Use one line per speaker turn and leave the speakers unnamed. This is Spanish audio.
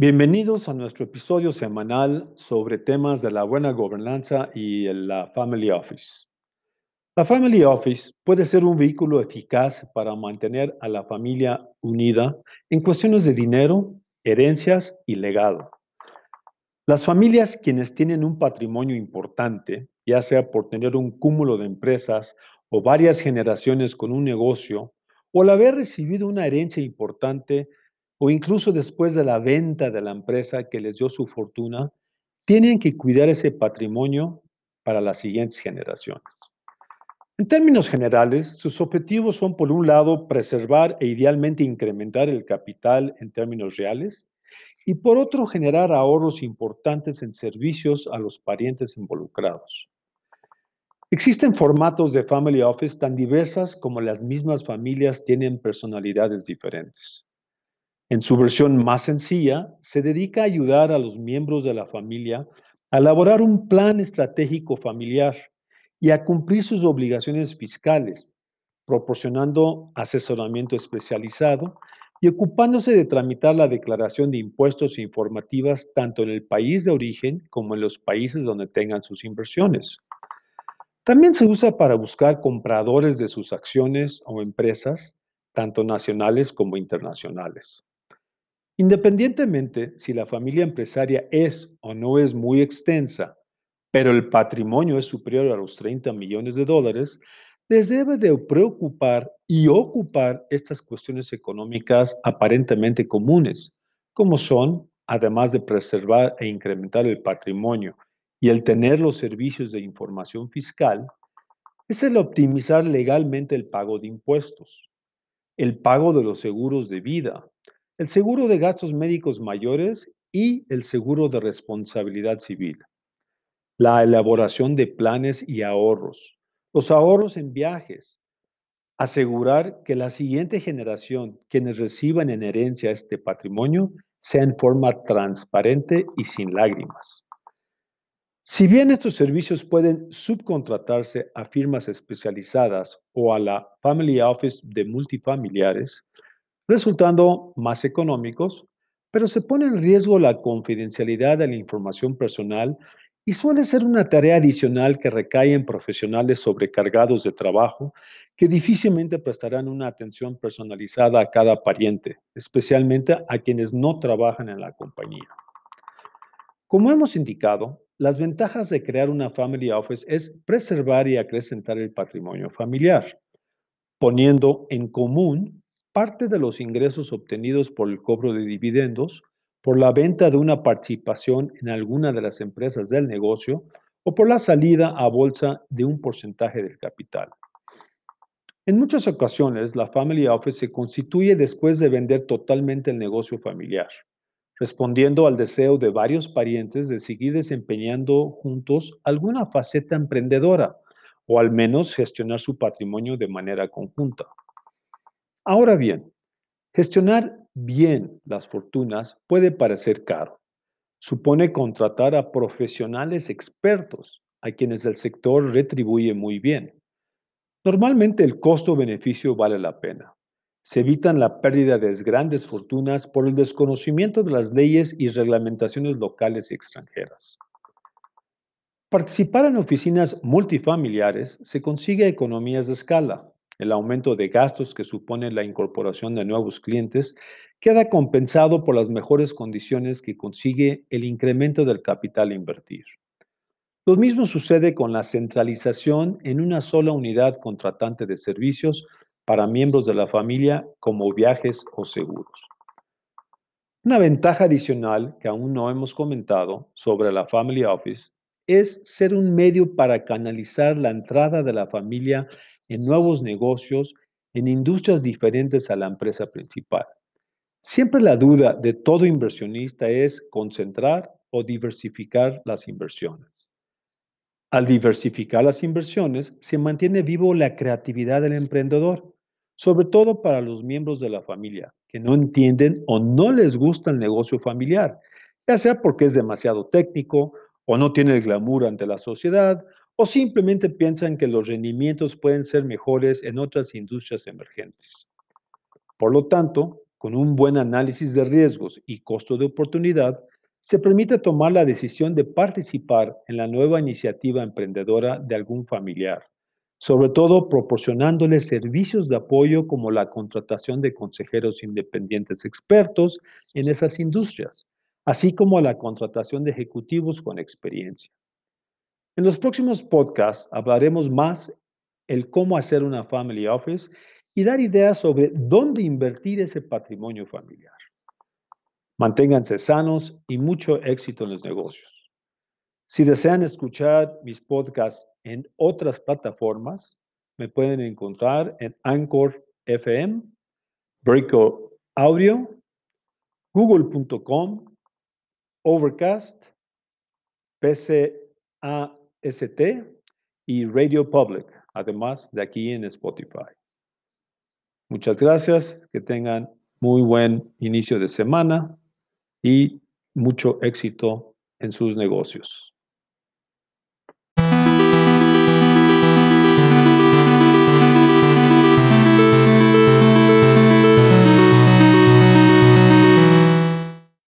Bienvenidos a nuestro episodio semanal sobre temas de la buena gobernanza y la Family Office. La Family Office puede ser un vehículo eficaz para mantener a la familia unida en cuestiones de dinero, herencias y legado. Las familias quienes tienen un patrimonio importante, ya sea por tener un cúmulo de empresas o varias generaciones con un negocio, o al haber recibido una herencia importante, o incluso después de la venta de la empresa que les dio su fortuna, tienen que cuidar ese patrimonio para las siguientes generaciones. En términos generales, sus objetivos son, por un lado, preservar e idealmente incrementar el capital en términos reales, y por otro, generar ahorros importantes en servicios a los parientes involucrados. Existen formatos de Family Office tan diversas como las mismas familias tienen personalidades diferentes. En su versión más sencilla, se dedica a ayudar a los miembros de la familia a elaborar un plan estratégico familiar y a cumplir sus obligaciones fiscales, proporcionando asesoramiento especializado y ocupándose de tramitar la declaración de impuestos informativas tanto en el país de origen como en los países donde tengan sus inversiones. También se usa para buscar compradores de sus acciones o empresas, tanto nacionales como internacionales. Independientemente si la familia empresaria es o no es muy extensa, pero el patrimonio es superior a los 30 millones de dólares, les debe de preocupar y ocupar estas cuestiones económicas aparentemente comunes, como son, además de preservar e incrementar el patrimonio y el tener los servicios de información fiscal, es el optimizar legalmente el pago de impuestos, el pago de los seguros de vida, el seguro de gastos médicos mayores y el seguro de responsabilidad civil, la elaboración de planes y ahorros, los ahorros en viajes, asegurar que la siguiente generación, quienes reciban en herencia este patrimonio, sea en forma transparente y sin lágrimas. Si bien estos servicios pueden subcontratarse a firmas especializadas o a la Family Office de multifamiliares, resultando más económicos, pero se pone en riesgo la confidencialidad de la información personal y suele ser una tarea adicional que recae en profesionales sobrecargados de trabajo que difícilmente prestarán una atención personalizada a cada pariente, especialmente a quienes no trabajan en la compañía. Como hemos indicado, las ventajas de crear una Family Office es preservar y acrecentar el patrimonio familiar, poniendo en común parte de los ingresos obtenidos por el cobro de dividendos, por la venta de una participación en alguna de las empresas del negocio o por la salida a bolsa de un porcentaje del capital. En muchas ocasiones, la Family Office se constituye después de vender totalmente el negocio familiar, respondiendo al deseo de varios parientes de seguir desempeñando juntos alguna faceta emprendedora o al menos gestionar su patrimonio de manera conjunta. Ahora bien, gestionar bien las fortunas puede parecer caro. Supone contratar a profesionales expertos, a quienes el sector retribuye muy bien. Normalmente el costo-beneficio vale la pena. Se evitan la pérdida de grandes fortunas por el desconocimiento de las leyes y reglamentaciones locales y extranjeras. Participar en oficinas multifamiliares se consigue economías de escala, el aumento de gastos que supone la incorporación de nuevos clientes queda compensado por las mejores condiciones que consigue el incremento del capital a invertir. Lo mismo sucede con la centralización en una sola unidad contratante de servicios para miembros de la familia como viajes o seguros. Una ventaja adicional que aún no hemos comentado sobre la Family Office es ser un medio para canalizar la entrada de la familia en nuevos negocios, en industrias diferentes a la empresa principal. Siempre la duda de todo inversionista es concentrar o diversificar las inversiones. Al diversificar las inversiones, se mantiene vivo la creatividad del emprendedor, sobre todo para los miembros de la familia que no entienden o no les gusta el negocio familiar, ya sea porque es demasiado técnico o no tiene glamour ante la sociedad, o simplemente piensan que los rendimientos pueden ser mejores en otras industrias emergentes. Por lo tanto, con un buen análisis de riesgos y costo de oportunidad, se permite tomar la decisión de participar en la nueva iniciativa emprendedora de algún familiar, sobre todo proporcionándole servicios de apoyo como la contratación de consejeros independientes expertos en esas industrias, así como la contratación de ejecutivos con experiencia. En los próximos podcasts hablaremos más el cómo hacer una family office y dar ideas sobre dónde invertir ese patrimonio familiar. Manténganse sanos y mucho éxito en los negocios. Si desean escuchar mis podcasts en otras plataformas, me pueden encontrar en Anchor FM, Breaker Audio, google.com, Overcast, PCAST y Radio Public, además de aquí en Spotify. Muchas gracias, que tengan muy buen inicio de semana y mucho éxito en sus negocios.